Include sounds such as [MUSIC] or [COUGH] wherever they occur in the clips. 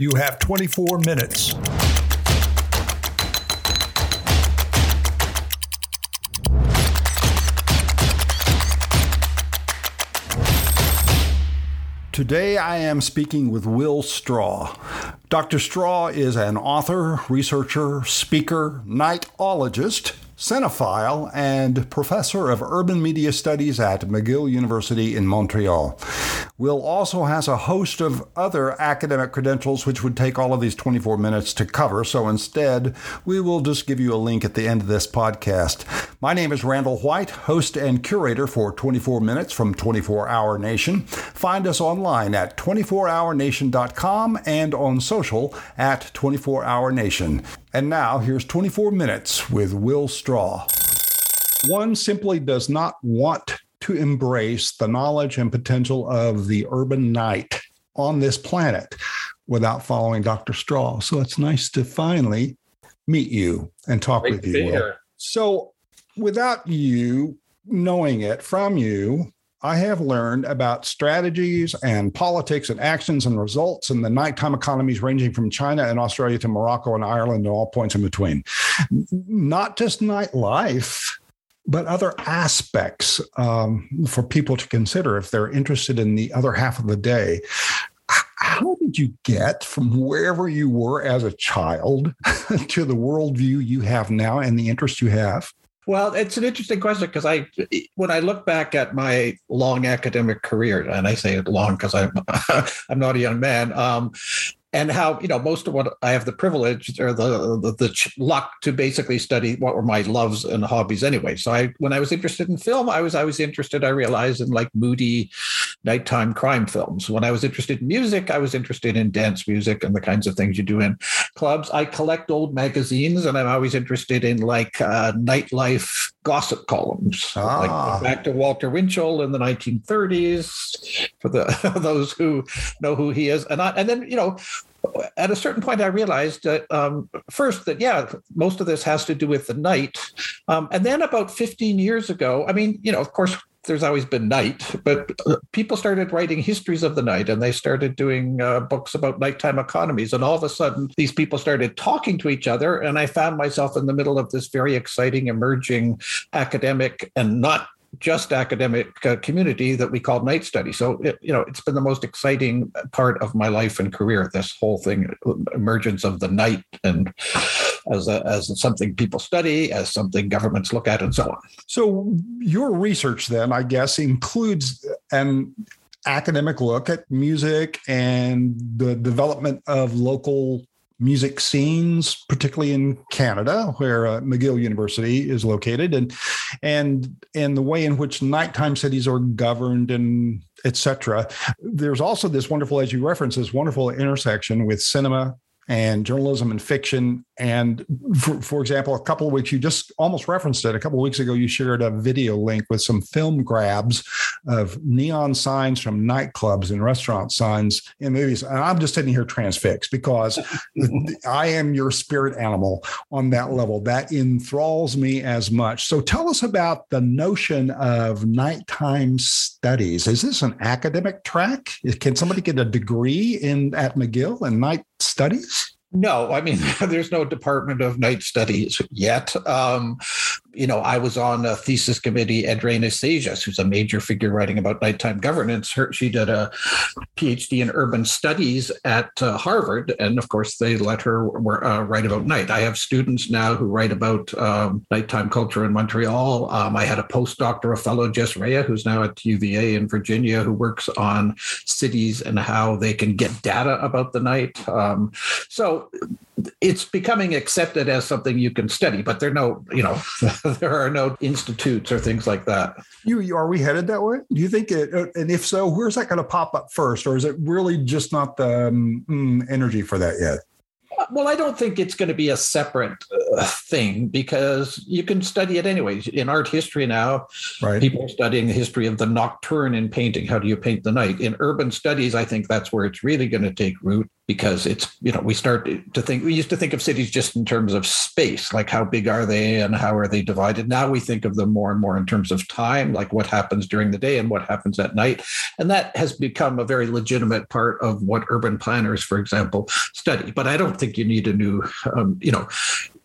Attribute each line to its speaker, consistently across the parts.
Speaker 1: You have 24 minutes. Today I am speaking with Will Straw. Dr. Straw is an author, researcher, speaker, nightologist, cinephile, and professor of urban media studies at McGill University in Montreal. Will also has a host of other academic credentials, which would take all of these 24 minutes to cover. So instead, we will just give you a link at the end of this podcast. My name is Randall White, host and curator for 24 Minutes from 24 Hour Nation. Find us online at 24hournation.com and on social at 24 Hour Nation. And now, here's 24 Minutes with Will Straw. One simply does not want to embrace the knowledge and potential of the urban night on this planet without following Dr. Straw. So it's nice to finally meet you and talk Great with you. So, without you knowing it from you, I have learned about strategies and politics and actions and results in the nighttime economies ranging from China and Australia to Morocco and Ireland and all points in between. Not just nightlife, but other aspects um, for people to consider if they're interested in the other half of the day. How did you get from wherever you were as a child [LAUGHS] to the worldview you have now and the interest you have?
Speaker 2: Well, it's an interesting question because I, when I look back at my long academic career, and I say it long because I'm, [LAUGHS] I'm not a young man. Um, and how you know most of what I have the privilege or the, the the, luck to basically study what were my loves and hobbies anyway. So I when I was interested in film, I was I was interested. I realized in like moody nighttime crime films. When I was interested in music, I was interested in dance music and the kinds of things you do in clubs. I collect old magazines, and I'm always interested in like uh, nightlife gossip columns, ah. like back to Walter Winchell in the 1930s. For the [LAUGHS] those who know who he is, and I, and then you know at a certain point, I realized that um, first that yeah, most of this has to do with the night, um, and then about 15 years ago, I mean, you know, of course, there's always been night, but uh, people started writing histories of the night, and they started doing uh, books about nighttime economies, and all of a sudden, these people started talking to each other, and I found myself in the middle of this very exciting, emerging academic and not just academic uh, community that we call night study. So, it, you know, it's been the most exciting part of my life and career. This whole thing, emergence of the night, and as a, as something people study, as something governments look at, and so on.
Speaker 1: So, your research then, I guess, includes an academic look at music and the development of local music scenes, particularly in Canada, where uh, McGill University is located, and and and the way in which nighttime cities are governed and etc. There's also this wonderful, as you reference, this wonderful intersection with cinema and journalism and fiction. And for, for, example, a couple of weeks, you just almost referenced it. A couple of weeks ago, you shared a video link with some film grabs of neon signs from nightclubs and restaurant signs in movies. And I'm just sitting here transfixed because [LAUGHS] I am your spirit animal on that level. That enthralls me as much. So tell us about the notion of nighttime studies. Is this an academic track? Can somebody get a degree in at McGill in night studies?
Speaker 2: No, I mean, [LAUGHS] there's no Department of Night Studies yet. Um, you know, I was on a thesis committee. Andreina Seijas, who's a major figure writing about nighttime governance, her, she did a PhD in urban studies at uh, Harvard, and of course, they let her uh, write about night. I have students now who write about um, nighttime culture in Montreal. Um, I had a postdoctoral fellow, Jess Reia, who's now at UVA in Virginia, who works on cities and how they can get data about the night. Um, so it's becoming accepted as something you can study, but there are no, you know, [LAUGHS] [LAUGHS] there are no institutes or things like that.
Speaker 1: You are we headed that way? Do you think it? Uh, and if so, where's that going to pop up first, or is it really just not the um, mm, energy for that yet?
Speaker 2: Well, I don't think it's going to be a separate uh, thing because you can study it anyways. In art history now, right. people are studying the history of the nocturne in painting. How do you paint the night? In urban studies, I think that's where it's really going to take root because it's you know we start to think we used to think of cities just in terms of space like how big are they and how are they divided. Now we think of them more and more in terms of time like what happens during the day and what happens at night. And that has become a very legitimate part of what urban planners for example study. But i don't think you need a new um, you know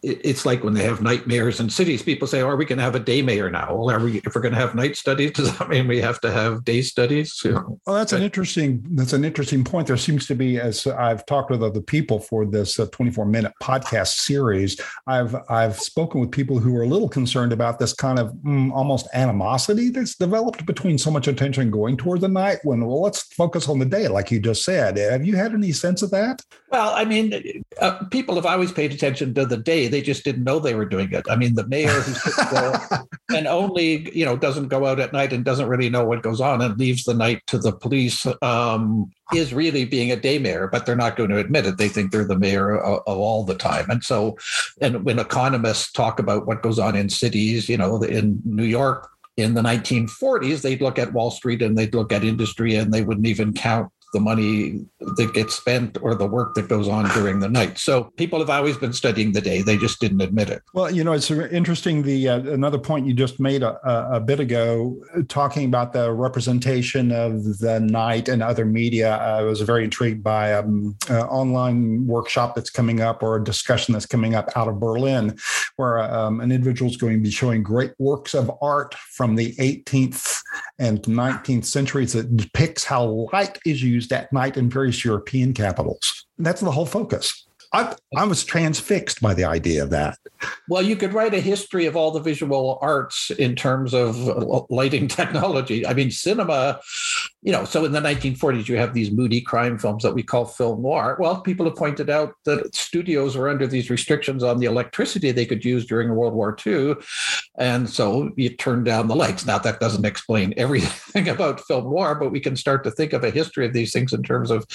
Speaker 2: it's like when they have night mayors in cities, people say, oh, are we going to have a day mayor now? Well, are we, if we're going to have night studies, [LAUGHS] does that mean we have to have day studies? [LAUGHS]
Speaker 1: Well, that's an interesting, that's an interesting point. There seems to be, as I've talked with other people for this uh, 24 minute podcast series, I've, I've spoken with people who are a little concerned about this kind of mm, almost animosity that's developed between so much attention going toward the night when, well, let's focus on the day, like you just said. Have you had any sense of that?
Speaker 2: Well, I mean, uh, people have always paid attention to the day they just didn't know they were doing it. I mean, the mayor there [LAUGHS] and only you know doesn't go out at night and doesn't really know what goes on and leaves the night to the police um, is really being a day mayor, but they're not going to admit it. They think they're the mayor of, of all the time. And so, and when economists talk about what goes on in cities, you know, in New York, in the 1940s, they'd look at Wall Street and they'd look at industry and they wouldn't even count the money that gets spent or the work that goes on during the night. So people have always been studying the day; they just didn't admit it.
Speaker 1: Well, you know, it's interesting. The uh, another point you just made a, a, bit ago, talking about the representation of the night and other media. I was very intrigued by um, an online workshop that's coming up or a discussion that's coming up out of Berlin, where um, an individual is going to be showing great works of art from the 18th and 19th centuries that depicts how light is used at night in various European capitals. That's the whole focus. I, I was transfixed by the idea of that.
Speaker 2: Well, you could write a history of all the visual arts in terms of lighting [LAUGHS] technology. I mean, cinema, you know, so in the 1940s, you have these moody crime films that we call film noir. Well, people have pointed out that studios were under these restrictions on the electricity they could use during World War II. And so you turn down the lights. Now, that doesn't explain [LAUGHS] everything about film noir, but we can start to think of a history of these things in terms of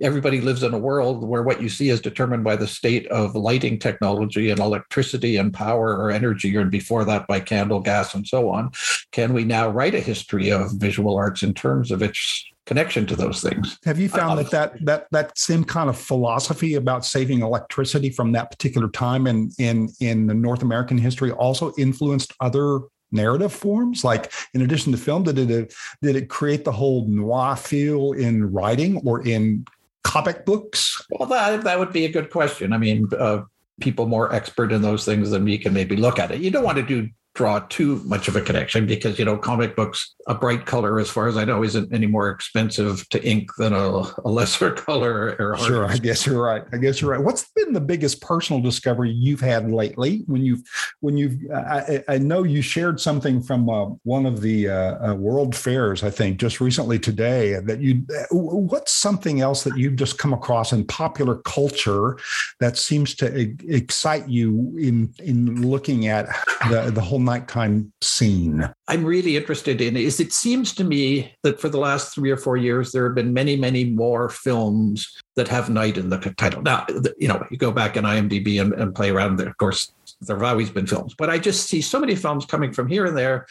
Speaker 2: everybody lives in a world where what you see is determined determined by the state of lighting technology and electricity and power or energy, and before that by candle gas and so on. Can we now write a history of visual arts in terms of its connection to those things.
Speaker 1: Have you found uh, that that that that same kind of philosophy about saving electricity from that particular time in in in the North American history also influenced other narrative forms? Like in addition to film, did it did it create the whole noir feel in writing or in comic books?
Speaker 2: Well, that, that would be a good question. I mean, uh, people more expert in those things than me can maybe look at it. You don't want to do draw too much of a connection because you know comic books a bright color as far as i know isn't any more expensive to ink than a, a lesser [LAUGHS] color or
Speaker 1: sure i guess you're right. I guess you're right. What's been the biggest personal discovery you've had lately when you've when you've i, I know you shared something from uh, one of the uh, uh, world fairs i think just recently today that you what's something else that you've just come across in popular culture that seems to excite you in in looking at the the whole nighttime scene?
Speaker 2: I'm really interested in is it seems to me that for the last three or four years, there have been many, many more films that have night in the title. Now, you know, you go back in IMDb and, and play around there. Of course, there have always been films, but I just see so many films coming from here and there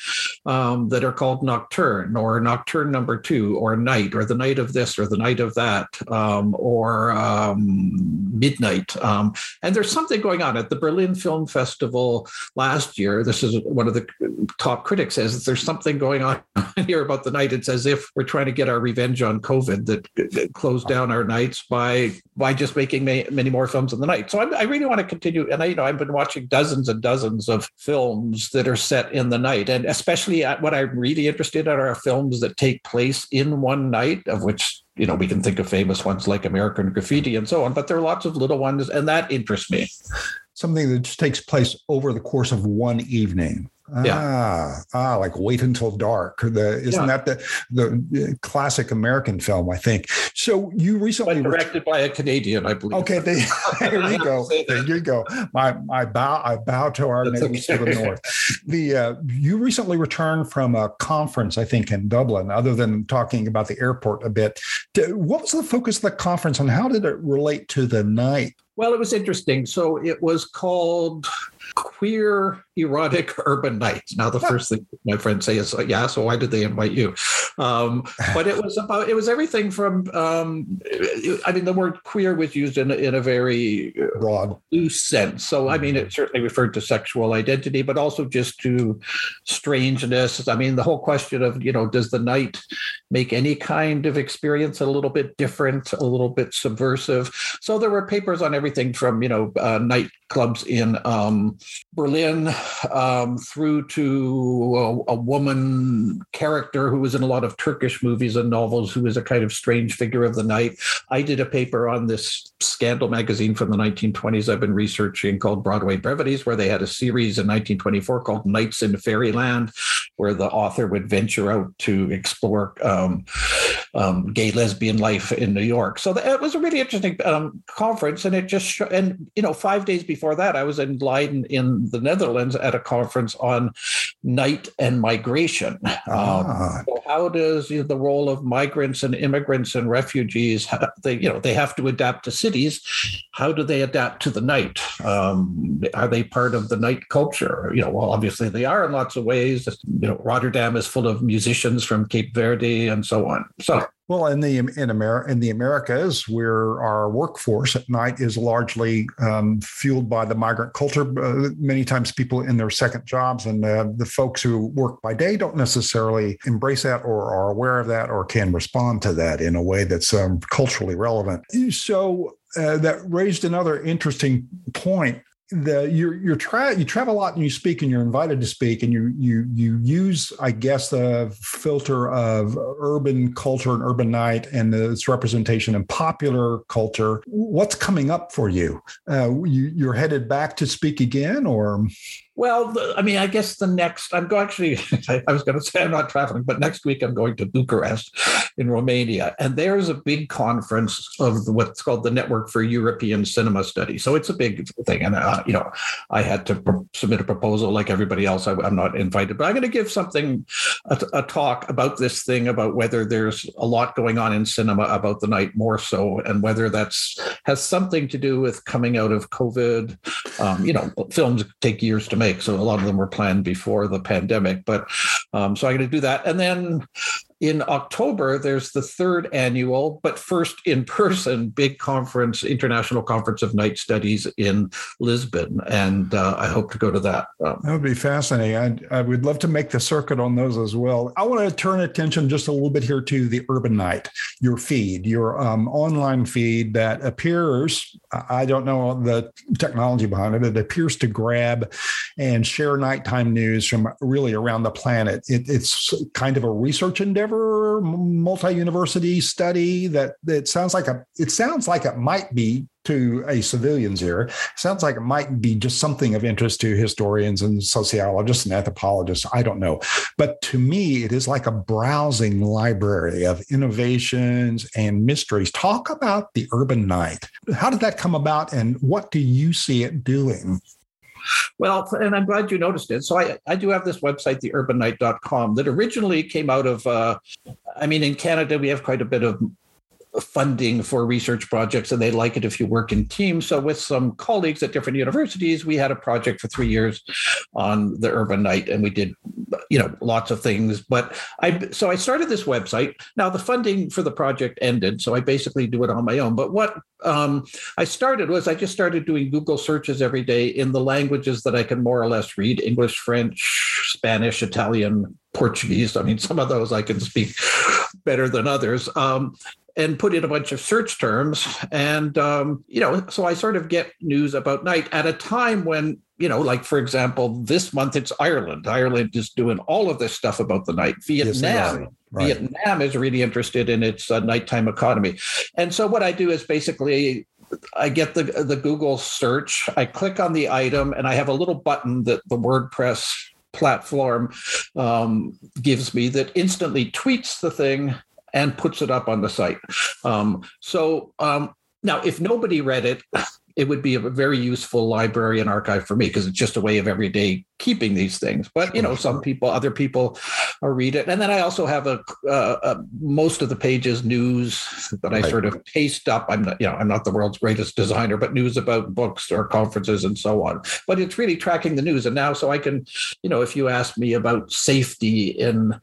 Speaker 2: um, that are called Nocturne or Nocturne Number Two or Night or the Night of This or the Night of That um, or um, Midnight. Um, and there's something going on at the Berlin Film Festival last year. This is one of the top critics says that there's something going on [LAUGHS] here about the night. It's as if we're trying to get our revenge on COVID that closed down our nights by by just making many more films in the night. So I, I really want to continue. And I, you know, I've been watching dozens and dozens of films that are set in the night. And especially uh, what I'm really interested in are films that take place in one night, of which you know we can think of famous ones like American Graffiti and so on. But there are lots of little ones, and that interests me.
Speaker 1: Something that just takes place over the course of one evening. Yeah. Ah, ah, like wait until dark. The isn't yeah. that the the uh, classic American film? I think. So you recently
Speaker 2: but directed by a Canadian, I believe.
Speaker 1: Okay, they, [LAUGHS] there you go. [LAUGHS] There you go. My my bow I bow to our That's neighbors okay. to the north. The uh, you recently returned from a conference, I think, in Dublin. Other than talking about the airport a bit, what was the focus of the conference, and how did it relate to the night?
Speaker 2: Well, it was interesting. So it was called queer erotic urban nights. Now, the first thing my friends say is, "Yeah, so why did they invite you?" Um, but it was about it was everything from. Um, I mean, the word queer was used in in a very
Speaker 1: broad,
Speaker 2: loose sense. So, I mean, it certainly referred to sexual identity, but also just to strangeness. I mean, the whole question of you know, does the night make any kind of experience a little bit different, a little bit subversive? So there were papers on everything from you know uh, night clubs in um, Berlin um, through to a, a, woman character who was in a lot of Turkish movies and novels, who is a kind of strange figure of the night. I did a paper on this scandal magazine from the 1920s I've been researching called Broadway Brevities, where they had a series in 1924 called Nights in Fairyland, where the author would venture out to explore um, um, gay lesbian life in New York. So it was a really interesting um, conference, and it just and you know five days before that I was in Leiden in the Netherlands at a conference on night and migration. Ah. Um, so how does you know, the role of migrants and immigrants and refugees? How, They you know they have to adapt to cities. How do they adapt to the night? Um, are they part of the night culture? You know, well, obviously they are in lots of ways. You know, Rotterdam is full of musicians from Cape Verde and so on. So
Speaker 1: well, in the in America in the Americas, where our workforce at night is largely um, fueled by the migrant culture. Uh, many times, people in their second jobs and uh, the folks who work by day don't necessarily embrace that or are aware of that or can respond to that in a way that's um, culturally relevant. So. Uh, that raised another interesting point the you're you're tra- you travel a lot and you speak and you're invited to speak and you you you use I guess the filter of urban culture and urban night and its representation in popular culture. What's coming up for you? Uh, you you're headed back to speak again or?
Speaker 2: Well, I mean, I guess the next, I'm going actually, [LAUGHS] I was going to say I'm not traveling, but next week I'm going to Bucharest in Romania. And there's a big conference of what's called the Network for European Cinema Studies. So it's a big thing. And, uh, you know, I had to pr- submit a proposal like everybody else. I, am not invited, but I'm going to give something, a, a talk about this thing, about whether there's a lot going on in cinema about the night more so, and whether that's has something to do with coming out of COVID. Um, you know, films take years to make make. So a lot of them were planned before the pandemic. But um, so I'm going to do that. And then in October, there's the third annual, but first in person, big conference, International Conference of Night Studies in Lisbon. And uh, I hope to go to that.
Speaker 1: Um, that would be fascinating. I, I would love to make the circuit on those as well. I want to turn attention just a little bit here to the Urban Night, your feed, your um, online feed that appears, I don't know the technology behind it, it appears to grab and share nighttime news from really around the planet. It, it's kind of a research endeavor ever multi-university study that it sounds like a it sounds like it might be to a civilian's ear. Sounds like it might be just something of interest to historians and sociologists and anthropologists. I don't know. But to me it is like a browsing library of innovations and mysteries. Talk about the urban night. How did that come about and what do you see it doing
Speaker 2: well, and I'm glad you noticed it. So I, I do have this website, theurbannight.com, that originally came out of, uh, I mean, in Canada, we have quite a bit of funding for research projects and they like it if you work in teams. So with some colleagues at different universities, we had a project for three years on the urban night and we did, you know, lots of things. But I, so I started this website. Now the funding for the project ended. So I basically do it on my own. But what um, I started was I just started doing Google searches every day in the languages that I can more or less read English, French, Spanish, Italian, Portuguese. I mean, some of those I can speak better than others. Um, and put in a bunch of search terms. And, um, you know, so I sort of get news about night at a time when, you know, like for example, this month it's Ireland. Ireland is doing all of this stuff about the night. Vietnam. Yes, right. Vietnam is really interested in its uh, nighttime economy. And so what I do is basically I get the the Google search, I click on the item, and I have a little button that the WordPress platform um, gives me that instantly tweets the thing and puts it up on the site. Um, so um, now, if nobody read it, it would be a very useful library and archive for me because it's just a way of every day keeping these things. But you know, some people, other people, uh, read it, and then I also have a, uh, a most of the pages news that I right. sort of paste up. I'm not, you know, I'm not the world's greatest designer, but news about books or conferences and so on. But it's really tracking the news, and now so I can, you know, if you ask me about safety in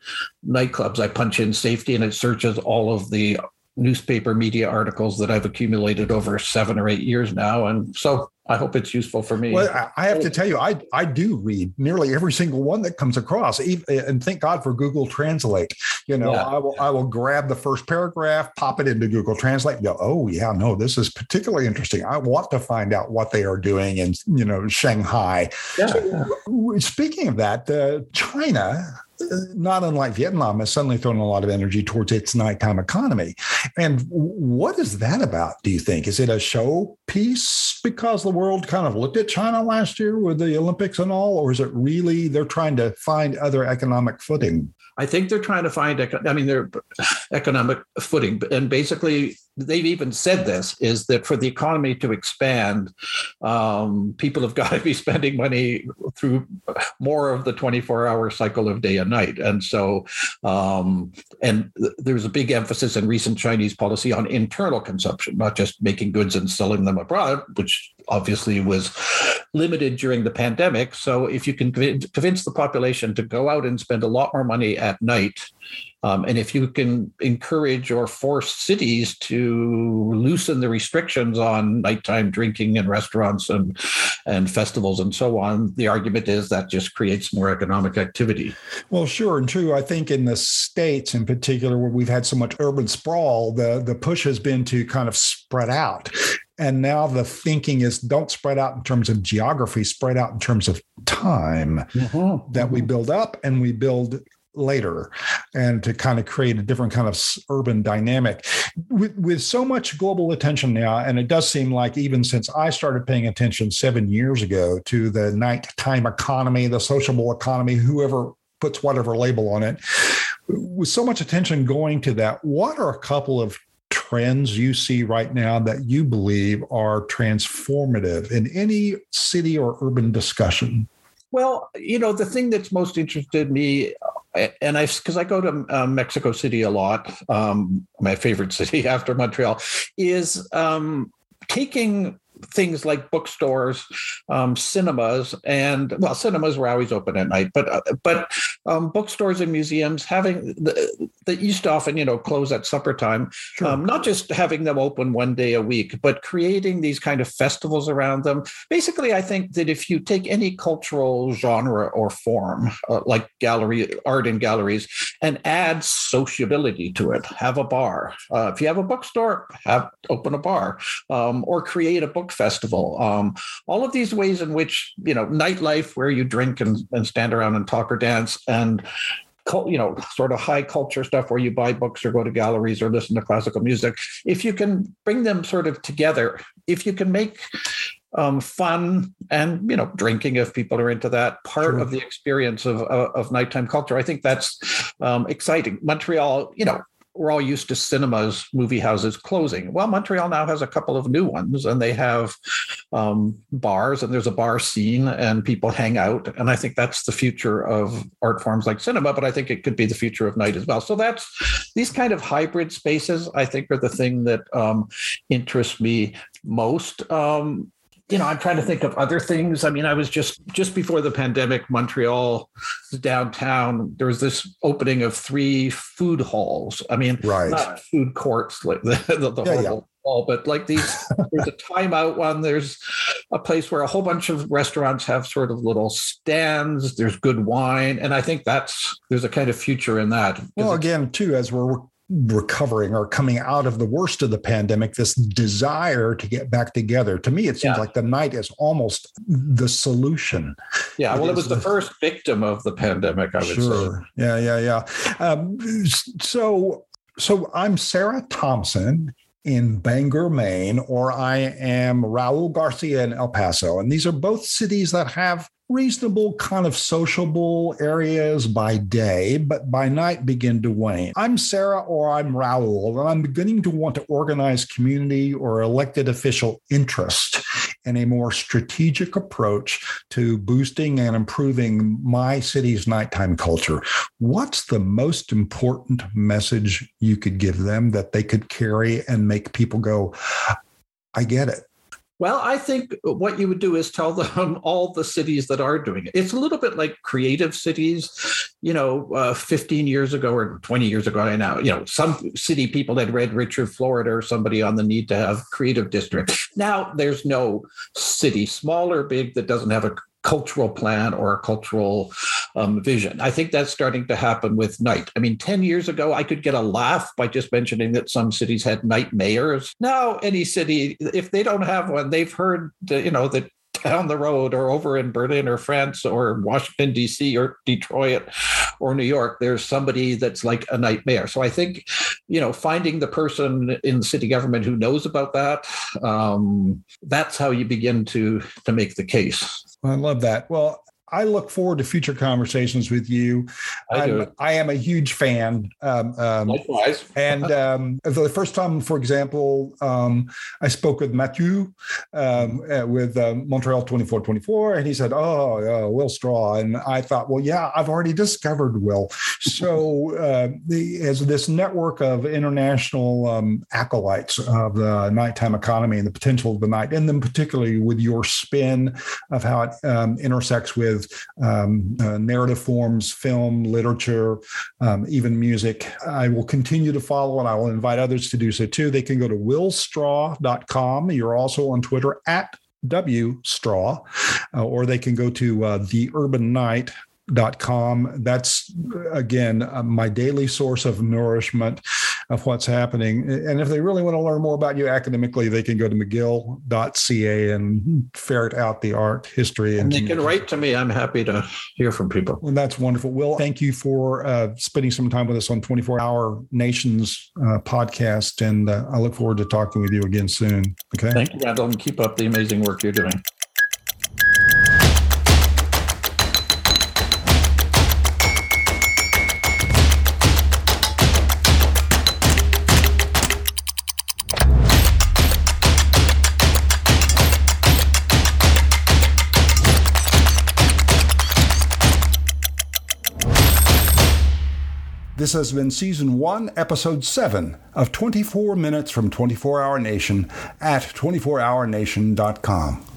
Speaker 2: nightclubs, I punch in safety and it searches all of the newspaper media articles that I've accumulated over seven or eight years now. And so I hope it's useful for me.
Speaker 1: Well, I have to tell you, I I do read nearly every single one that comes across, and thank God for Google Translate. You know, yeah. I will I will grab the first paragraph, pop it into Google Translate, and go, oh yeah, no, this is particularly interesting. I want to find out what they are doing in you know Shanghai. Yeah. So, speaking of that, uh, China not unlike Vietnam, has suddenly thrown a lot of energy towards its nighttime economy. And what is that about, do you think? Is it a showpiece because the world kind of looked at China last year with the Olympics and all? Or is it really they're trying to find other economic footing?
Speaker 2: I think they're trying to find, I mean, they're [SIGHS] economic footing. And basically, they've even said this is that for the economy to expand, um, people have [LAUGHS] got to be spending money through more of the 24 hour cycle of day and night. And so, um, and there's a big emphasis in recent Chinese policy on internal consumption, not just making goods and selling them abroad, which obviously was limited during the pandemic. So if you can convince the population to go out and spend a lot more money at night, um, and if you can encourage or force cities to loosen the restrictions on nighttime drinking in restaurants and and festivals and so on, the argument is that just creates more economic activity.
Speaker 1: Well, sure and true. I think in the states, in particular, where we've had so much urban sprawl, the the push has been to kind of spread out. And now the thinking is don't spread out in terms of geography, spread out in terms of time mm-hmm. that we build up and we build later and to kind of create a different kind of urban dynamic with, with so much global attention now and it does seem like even since i started paying attention seven years ago to the nighttime economy the sociable economy whoever puts whatever label on it with so much attention going to that what are a couple of trends you see right now that you believe are transformative in any city or urban discussion?
Speaker 2: Well, you know, the thing that's most interested me and I, because I go to um, Mexico City a lot, um, my favorite [LAUGHS] city after Montreal, is um, taking things like bookstores, um, cinemas, and well, cinemas were always open at night, but uh, but um, bookstores and museums having the, the East often you know close at supper time. Sure. Um, not just having them open one day a week, but creating these kind of festivals around them. Basically, I think that if you take any cultural genre or form, uh, like gallery art in galleries, and add sociability to it, have a bar. Uh, if you have a bookstore, have open a bar, um, or create a book festival. Um, all of these ways in which you know nightlife, where you drink and, and stand around and talk or dance, and you know sort of high culture stuff where you buy books or go to galleries or listen to classical music. If you can bring them sort of together, if you can make um, fun and you know drinking if people are into that part sure. of the experience of, of, of nighttime culture. I think that's um, exciting. Montreal, you know, we're all used to cinemas, movie houses closing. Well, Montreal now has a couple of new ones, and they have um, bars, and there's a bar scene, and people hang out. And I think that's the future of art forms like cinema, but I think it could be the future of night as well. So that's these kind of hybrid spaces. I think are the thing that um, interests me most. Um, you know, I'm trying to think of other things. I mean, I was just just before the pandemic, Montreal downtown. There was this opening of three food halls. I mean, right. not food courts like the, the, the yeah, yeah. Hall, but like these. there's a timeout one. There's a place where a whole bunch of restaurants have sort of little stands. There's good wine, and I think that's there's a kind of future in that.
Speaker 1: Well, again, too, as we're recovering or coming out of the worst of the pandemic, this desire to get back together. To me, it seems yeah. like the night is almost the solution.
Speaker 2: Yeah, well, it, it was the, the, first victim of the pandemic, I would sure.
Speaker 1: say. Yeah, yeah, yeah. Um, so, so I'm Sarah Thompson in Bangor, Maine, or I am Raul Garcia in El Paso. And these are both cities that have reasonable kind of sociable areas by day, but by night begin to wane. I'm Sarah or I'm Raul, and I'm beginning to want to organize community or elected official interest and a more strategic approach to boosting and improving my city's nighttime culture. What's the most important message you could give them that they could carry and make people go, I get it?
Speaker 2: Well, I think what you would do is tell them [LAUGHS] all the cities that are doing it. It's a little bit like creative cities. You know, uh, 15 years ago or 20 years ago, I know, you know, some city people had read Richard Florida or somebody on the need to have creative district. Now there's no city, small or big, that doesn't have a cultural plan or a cultural um, vision. I think that's starting to happen with night. I mean, 10 years ago, I could get a laugh by just mentioning that some cities had night mayors. Now, any city, if they don't have one, they've heard, you know, that [LAUGHS] down the road or over in Berlin or France or Washington, D.C. or Detroit or New York, there's somebody that's like a nightmare. So I think, you know, finding the person in city government who knows about that, um, that's how you begin to to make the case.
Speaker 1: I love that. Well, I look forward to future conversations with you.
Speaker 2: I,
Speaker 1: I'm, I am a huge fan. Um, um,
Speaker 2: Likewise. [LAUGHS]
Speaker 1: and um, the first time, for example, um, I spoke with Mathieu um, uh, with uh, Montreal 2424, and he said, Oh, uh, Will Straw. And I thought, Well, yeah, I've already discovered Will. So, uh, the, as this network of international um, acolytes of the nighttime economy and the potential of the night, and then particularly with your spin of how it intersects with um, uh, narrative forms, film, literature, um, even music. I will continue to follow and I will invite others to do so too. They can go to willstraw.com. You're also on Twitter at W Straw, uh, or they can go to uh, the Urban Night dot com. That's again uh, my daily source of nourishment of what's happening. And if they really want to learn more about you academically they can go to mcgill.ca and ferret out the art history
Speaker 2: and, and they can write to me. I'm happy to hear from people.
Speaker 1: Well that's wonderful. Will thank you for uh, spending some time with us on 24 hour nations uh, podcast. And uh, i look forward to talking with you again soon. Okay?
Speaker 2: Thank you randall. And keep up the amazing work you're doing
Speaker 1: This has been season one, episode seven of 24 Minutes from 24 Hour Nation at 24hournation.com.